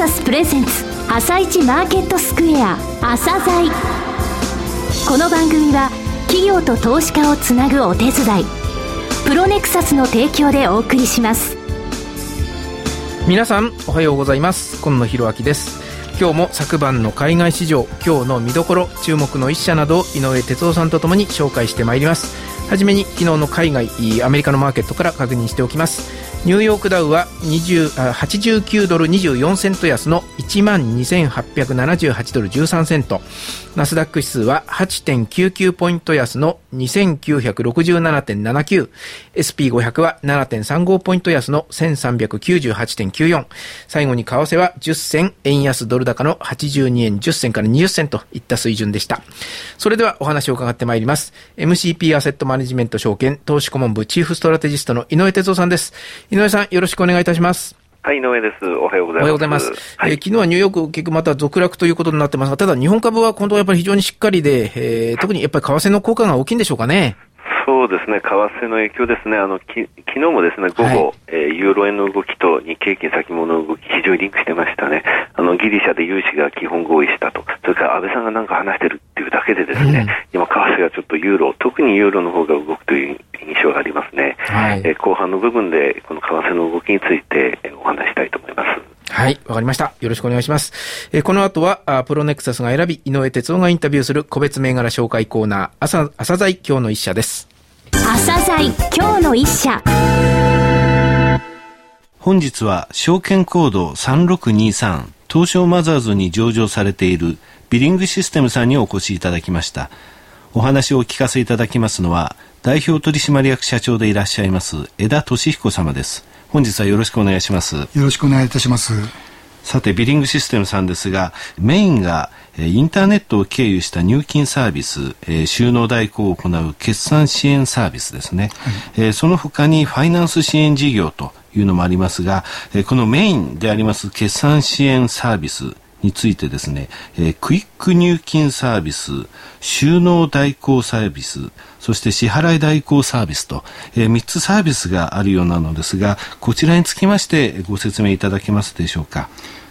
サスプレゼンツ朝一マーケットスクエア朝鮮。この番組は企業と投資家をつなぐお手伝いプロネクサスの提供でお送りします。皆さんおはようございます。今野博明です。今日も昨晩の海外市場今日の見どころ注目の一社など井上哲夫さんとともに紹介してまいります。はじめに昨日の海外アメリカのマーケットから確認しておきます。ニューヨークダウは89ドル24セント安の12,878ドル13セント。ナスダック指数は8.99ポイント安の2967.79 SP500 は7.35ポイント安の1398.94最後に為替は10銭円安ドル高の82円10銭から20銭といった水準でした。それではお話を伺ってまいります。MCP アセットマネジメント証券投資顧問部チーフストラテジストの井上哲夫さんです。井上さん、よろしくお願いいたします。はい、井上です。おはようございます。おはようございます。はい、えー、昨日はニューヨーク結局また続落ということになってますが、ただ日本株は今度はやっぱり非常にしっかりで、えー、特にやっぱり為替の効果が大きいんでしょうかね。そうですね、為替の影響ですね、あのき昨日もですね午後、はい、えー、ユーロ円の動きと日経金先物の動き、非常にリンクしてましたね、あのギリシャで融資が基本合意したと、それから安倍さんがなんか話してるっていうだけで、ですね、うん、今、為替がちょっとユーロ、特にユーロの方が動くという印象がありますね、はい、えー、後半の部分で、この為替の動きについてお話したいと思います。はい、わかりました。よろしくお願いします。えー、この後はあ、プロネクサスが選び、井上哲夫がインタビューする個別銘柄紹介コーナー、朝、朝鮮今日の一社です。朝鮮今日の一社。本日は証券コード3623東証マザーズに上場されているビリングシステムさんにお越しいただきました。お話をお聞かせいただきますのは代表取締役社長でいらっしゃいます枝俊彦様です。本日はよろしくお願いします。よろしくお願いいたします。さて、ビリングシステムさんですが、メインがインターネットを経由した入金サービス、収納代行を行う決算支援サービスですね。はい、その他にファイナンス支援事業というのもありますが、このメインであります決算支援サービス、についてですね、えー、クイック入金サービス、収納代行サービス、そして支払い代行サービスと、えー、3つサービスがあるようなのですが、こちらにつきましてご説明いただけますでしょうか。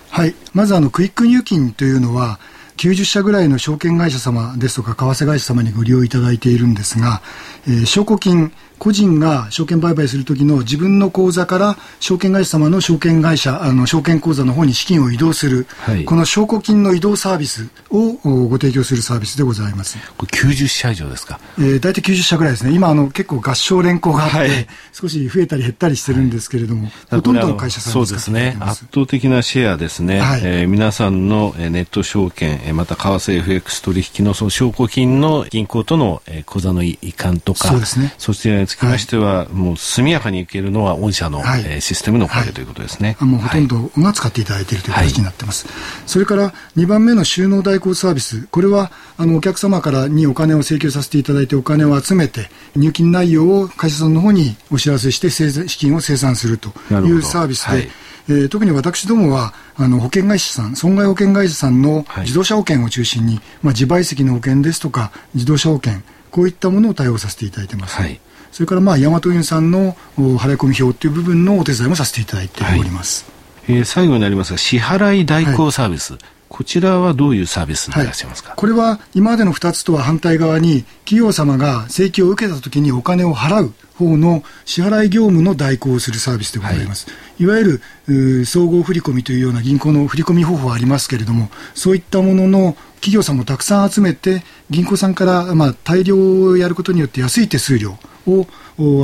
はい。まずあの、クイック入金というのは、90社ぐらいの証券会社様ですとか為替会社様にご利用いただいているんですが、えー、証拠金個人が証券売買するときの自分の口座から証券会社様の証券会社、あの証券口座の方に資金を移動する、はい、この証拠金の移動サービスをご提供するサービスでございます。これ90社以上ですか？えー、大体90社ぐらいですね。今、あの、結構合唱連行があって、はい、少し増えたり減ったりしてるんですけれども、はい、ほとんどの会社さんそうですね。圧倒的なシェアですね。はい、えー、皆さんのネット証券、また為替 FX 取引のその証拠金の銀行との口座の移管とか、そうですね。そちらにつきましては、もう速やかに行けるのは御社の、はい、えー、システムのおかげということですね。もうほとんどが使っていただいているという形になってます。それから2番目の収納代行サービス、これはあのお客様からにお金を請求させていただいてお金を集めて入金内容を会社さんの方にお知らせして資金を生産するというサービスで、はいえー、特に私どもはあの保険会社さん、損害保険会社さんの自動車保険を中心に、はい、まあ、自賠責の保険ですとか、自動車保険、こういったものを対応させていただいてます。はい。それからまあ大和運さんの払い込み表という部分のお手伝いもさせていただいております、はい、えー、最後になりますが支払い代行サービス、はいこちらはどういうサービスにいらっしゃいますか、はい、これは今までの2つとは反対側に企業様が請求を受けたときにお金を払う方の支払い業務の代行をするサービスでございます。はい、いわゆる総合振込というような銀行の振込方法ありますけれども、そういったものの企業さんもたくさん集めて、銀行さんから、まあ、大量をやることによって安い手数料を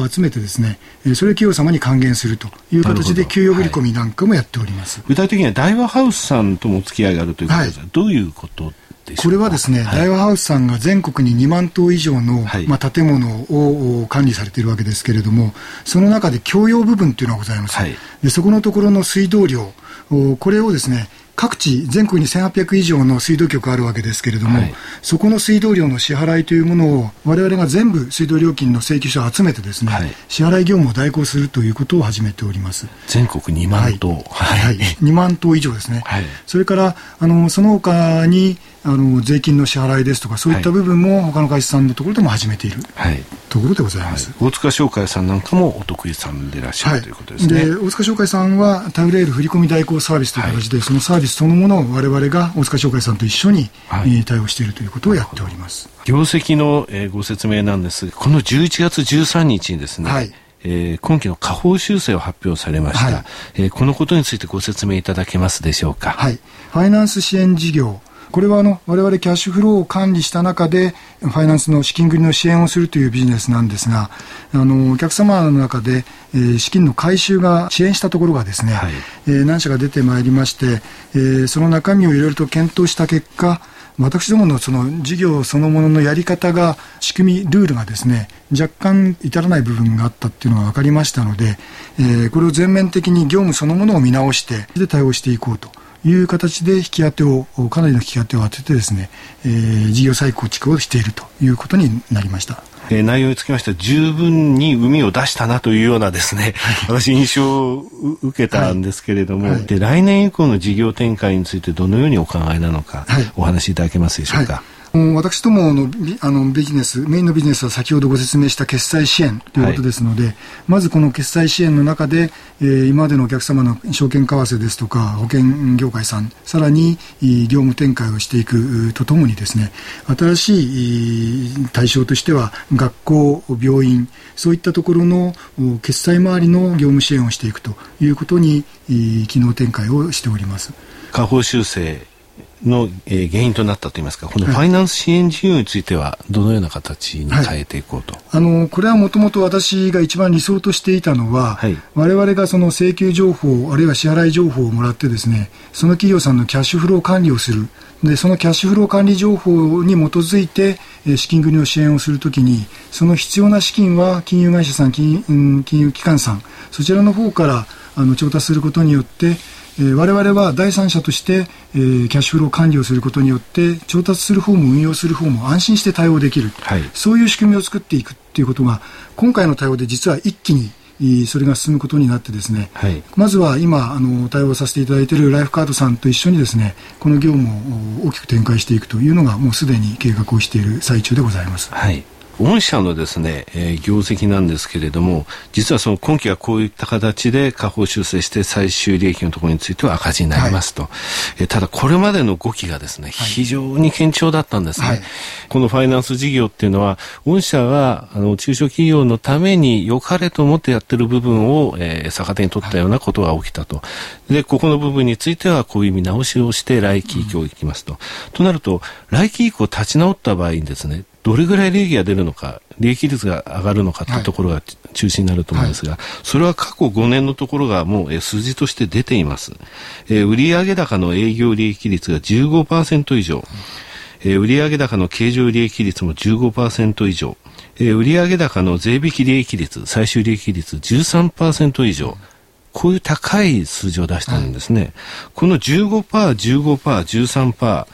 集めてですね、それを企業様に還元するという形で給与振込なんかもやっております、はい、具体的には大和ハウスさんともお付き合いがあるということですが、はい、どういうことこれはですね、はい、大和ハウスさんが全国に2万棟以上の、はい、まあ、建物を管理されているわけですけれども、その中で共用部分というのがございます。はい、でそこのところの水道量、これをですね、各地、全国に1800以上の水道局あるわけですけれども、はい、そこの水道料の支払いというものを、我々が全部水道料金の請求書を集めてですね、はい、支払い業務を代行するということを始めております。全国2万棟。はい、はい、2万棟以上ですね。それから、あの、その他に、あの税金の支払いですとか、そういった部分も他の会社さんのところでも始めている、はい、ところでございます、大塚商会さんなんかもお得意さんでいらっしゃる、ということですね。で大塚商会さんは、タウレール振込代行サービスという形で、そのサービスそのものを我々が大塚商会さんと一緒に、はい、対応しているということをやっております。業績の、えー、ご説明なんですこの11月13日にですね、はい。えー、今期の下方修正を発表されました、はい、えー、このことについてご説明いただけますでしょうか。はい、ファイナンス支援事業これはあの我々キャッシュフローを管理した中でファイナンスの資金繰りの支援をするというビジネスなんですがあのお客様の中で、えー、資金の回収が支援したところがですね、はい、えー、何社か出てまいりまして、えー、その中身をいろいろと検討した結果私どものその事業そのもののやり方が仕組みルールがですね若干至らない部分があったっていうのが分かりましたので、えー、これを全面的に業務そのものを見直してで対応していこうという形で引き当てをかなりの引き当てを当ててですね、えー、事業再構築をしているということになりました。えー、内容につきましては十分に海を出したなというようなですね、はい、私印象を受けたんですけれども、はい。はい、で来年以降の事業展開についてどのようにお考えなのか、お話しいただけますでしょうか。私どものあのビジネス、メインのビジネスは先ほどご説明した決済支援ということですので、はい、まずこの決済支援の中で、えー、今までのお客様の証券為替ですとか、保険業界さん、さらに業務展開をしていくとともにですね、新しい対象としては、学校、病院、そういったところの決済周りの業務支援をしていくということに、機能展開をしております。下方修正の、えー、原因となったといいますか、このファイナンス支援事業については、どのような形に変えていこうと？はい、あのこれはもともと私が一番理想としていたのは、はい、我々がその請求情報、あるいは支払い情報をもらってですね、その企業さんのキャッシュフロー管理をする。でそのキャッシュフロー管理情報に基づいて、えー、資金繰りの支援をするときに、その必要な資金は金融会社さん金、金融機関さん、そちらの方からあの調達することによって、えー、我々は第三者として、えー、キャッシュフロー管理をすることによって調達する方も運用する方も安心して対応できる、はい、そういう仕組みを作っていくっていうことが今回の対応で実は一気にそれが進むことになってですね、はい、まずは今あの対応させていただいているライフカードさんと一緒にですねこの業務を大きく展開していくというのがもうすでに計画をしている最中でございます。はい御社のですね、えー、業績なんですけれども、実はその今期はこういった形で下方修正して最終利益のところについては赤字になりますと。はい、えー、ただこれまでの5期がですね、非常に堅調だったんですね。はい、このファイナンス事業っていうのは、御社があの中小企業のために良かれと思ってやってる部分を、えー、逆手に取ったようなことが起きたと。で、ここの部分についてはこういう見直しをして来期以降行きますと。うん、となると、来期以降立ち直った場合にですね、どれぐらい利益が出るのか、利益率が上がるのかというところが中心になると思うんですが、はい、それは過去5年のところがもうえ数字として出ています。えー、売上高の営業利益率が15%以上、えー、売上高の経常利益率も15%以上、えー、売上高の税引き利益率、最終利益率13%以上、こういう高い数字を出してるんですね。はい、この15%、15%、13%、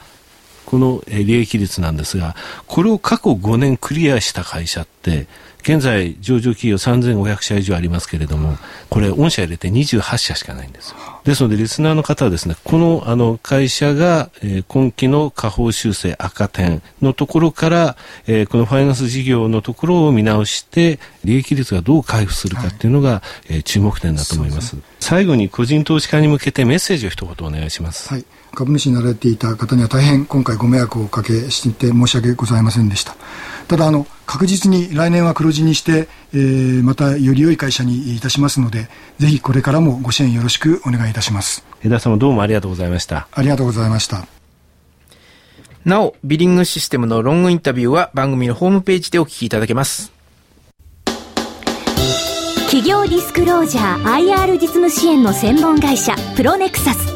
この利益率なんですが、これを過去5年クリアした会社って、現在上場企業3500社以上ありますけれども、これ御社入れて28社しかないんですですので、リスナーの方はですね、このあの会社が、えー、今期の下方修正赤点のところから、えー、このファイナンス事業のところを見直して、利益率がどう回復するかっていうのが、はい、えー、注目点だと思います。すね、最後に個人投資家に向けてメッセージを一言お願いします。はい株主になられていた方には大変今回ご迷惑をおかけして申し訳ございませんでした。ただあの確実に来年は黒字にして、えー、またより良い会社にいたしますのでぜひこれからもご支援よろしくお願いいたします。枝様どうもありがとうございました。ありがとうございました。なおビリングシステムのロングインタビューは番組のホームページでお聞きいただけます。企業ディスクロージャー IR 実務支援の専門会社プロネクサス。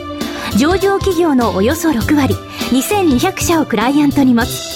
上場企業のおよそ6割2200社をクライアントに持つ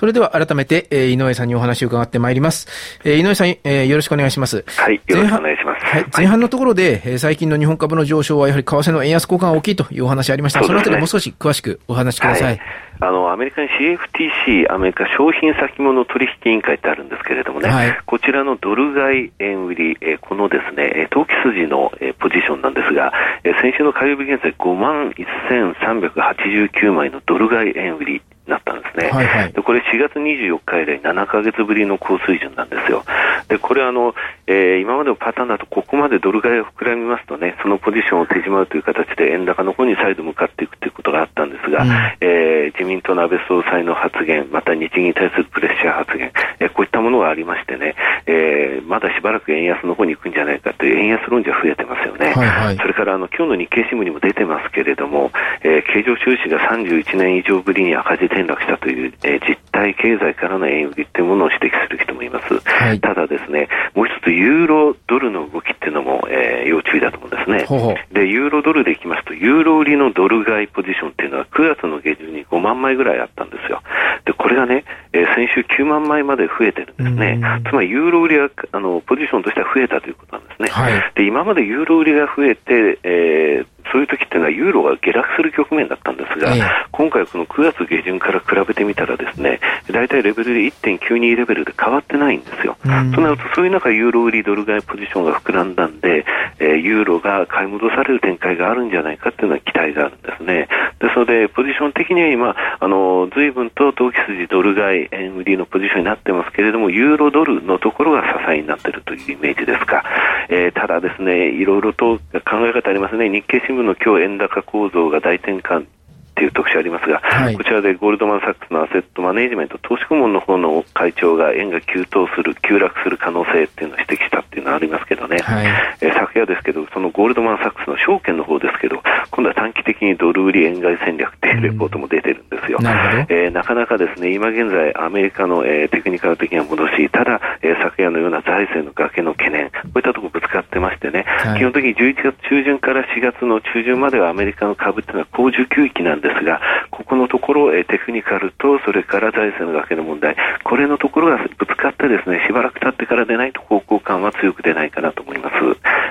それでは改めて、えー、井上さんにお話を伺ってまいります。えー、井上さん、えー、よろしくお願いします。はい、よろしくお願いします。はい、前半のところで、えー、最近の日本株の上昇はやはり為替の円安交換が大きいというお話ありました。そ,、ね、そのあたりもう少し詳しくお話しください。はいあの、アメリカに CFTC、アメリカ商品先物取引委員会ってあるんですけれどもね、はい、こちらのドル買い円売り、えー、このですね、投機筋の、えー、ポジションなんですが、えー、先週の火曜日現在5万1389枚のドル買い円売りなったんですね、はいはい、でこれ4月24日以来7か月ぶりの高水準なんですよ。でこれあの、えー、今までのパターンだとここまでドル買いを膨らみますとねそのポジションを手締まうという形で円高の方に再度向かっていくということがあったんですが、うん、えー、自民党の安倍総裁の発言また日銀に対するプレッシャー発言、えー、こういったものがありましてね、えー、まだしばらく円安の方に行くんじゃないかという円安論者増えてますよね、はいはい、それからあの今日の日経新聞にも出てますけれども、えー、経常収支が31年以上ぶりに赤字転落したという、えー、実体経済からの円売りというものを指摘する人もいます、はい、ただですねもう一つユーロドルの動きっていうのも、えー、要注意だと思うんですね。ほうほう。でユーロドルでいきますとユーロ売りのドル買いポジションっていうのは9月の下旬に5万枚ぐらいあったんですよ。でこれがね、えー、先週9万枚まで増えてるんですね。つまりユーロ売りはあのポジションとしては増えたということなんですね、はい、で今までユーロ売りが増えて、えーそういう時っていうのはユーロが下落する局面だったんですが、ええ、今回この9月下旬から比べてみたらですね、大体レベルで1.92レベルで変わってないんですよ。うん、となるとそういう中ユーロ売りドル買いポジションが膨らんだんで、えー、ユーロが買い戻される展開があるんじゃないかっていうのは期待があるんですね。ですのでポジション的には今あの随分と投機筋ドル買い円売りのポジションになってますけれども、ユーロドルのところが支えになっているというイメージですか。えー、ただですね、いろいろと考え方ありますね。日経新聞の今日円高構造が大転換。っていう特集ありますが、はい、こちらでゴールドマン・サックスのアセットマネジメント投資顧問の方の会長が円が急騰する、急落する可能性っていうのを指摘したっていうのはありますけどね、はい、えー、昨夜ですけど、そのゴールドマン・サックスの証券の方ですけど、今度は短期的にドル売り円買い戦略っていうレポートも出てるんですよ。うん、なえー、なかなかですね、今現在アメリカの、えー、テクニカル的な戻し、ただ、えー、昨夜のような財政の崖の懸念、こういったところぶつかってましてね、はい、基本的に11月中旬から4月の中旬まではアメリカの株っていうのは高需給域なんですが、ここのところ、えテクニカルとそれから財政の崖の問題、これのところがぶつかってですね、しばらく経ってからでないと方向感は強く出ないかなと思います。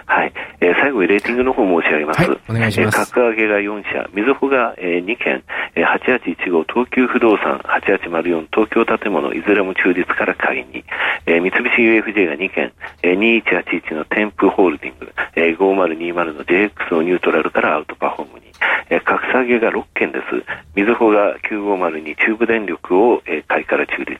はい。えー、最後にレーティングの方申し上げます。はい、お願いします。えー、格上げが4社、みずほが、えー、2件、えー、8815東急不動産、8804東京建物、いずれも中立から買いに、えー、三菱 UFJ が2件、えー、2181のテンプホールディング、えー、5020の JX をニュートラルからアウトパフォームに、え、格下げが6件です。みずほが9502中部電力を、え、買いから中立、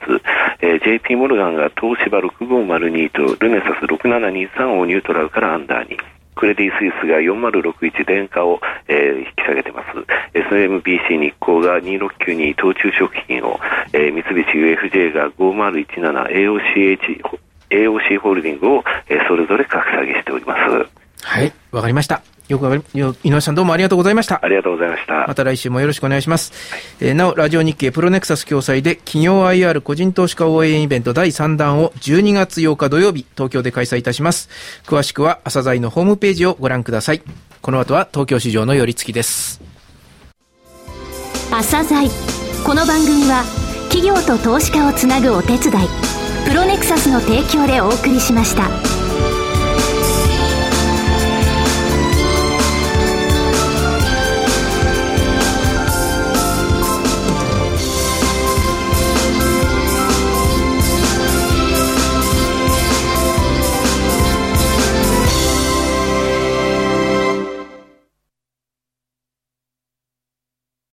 えー、JP モルガンが東芝6502とルネサス6723をニュートラルからアンダーに、クレディ・スイスが4061電化を、えー、引き下げてます。SMBC 日興が2692東中食品を、えー、三菱 UFJ が 5017AOCH AOC ホールディングを、えー、それぞれ格下げしております。はい、わかりました。よくわかり、井上さんどうもありがとうございました。ありがとうございました。また来週もよろしくお願いします。はい、えー、なお、ラジオ日経プロネクサス共催で企業 IR 個人投資家応援イベント第3弾を12月8日土曜日、東京で開催いたします。詳しくは朝鮮のホームページをご覧ください。この後は東京市場の寄り付きです。朝鮮この番組は企業と投資家をつなぐお手伝い、プロネクサスの提供でお送りしました。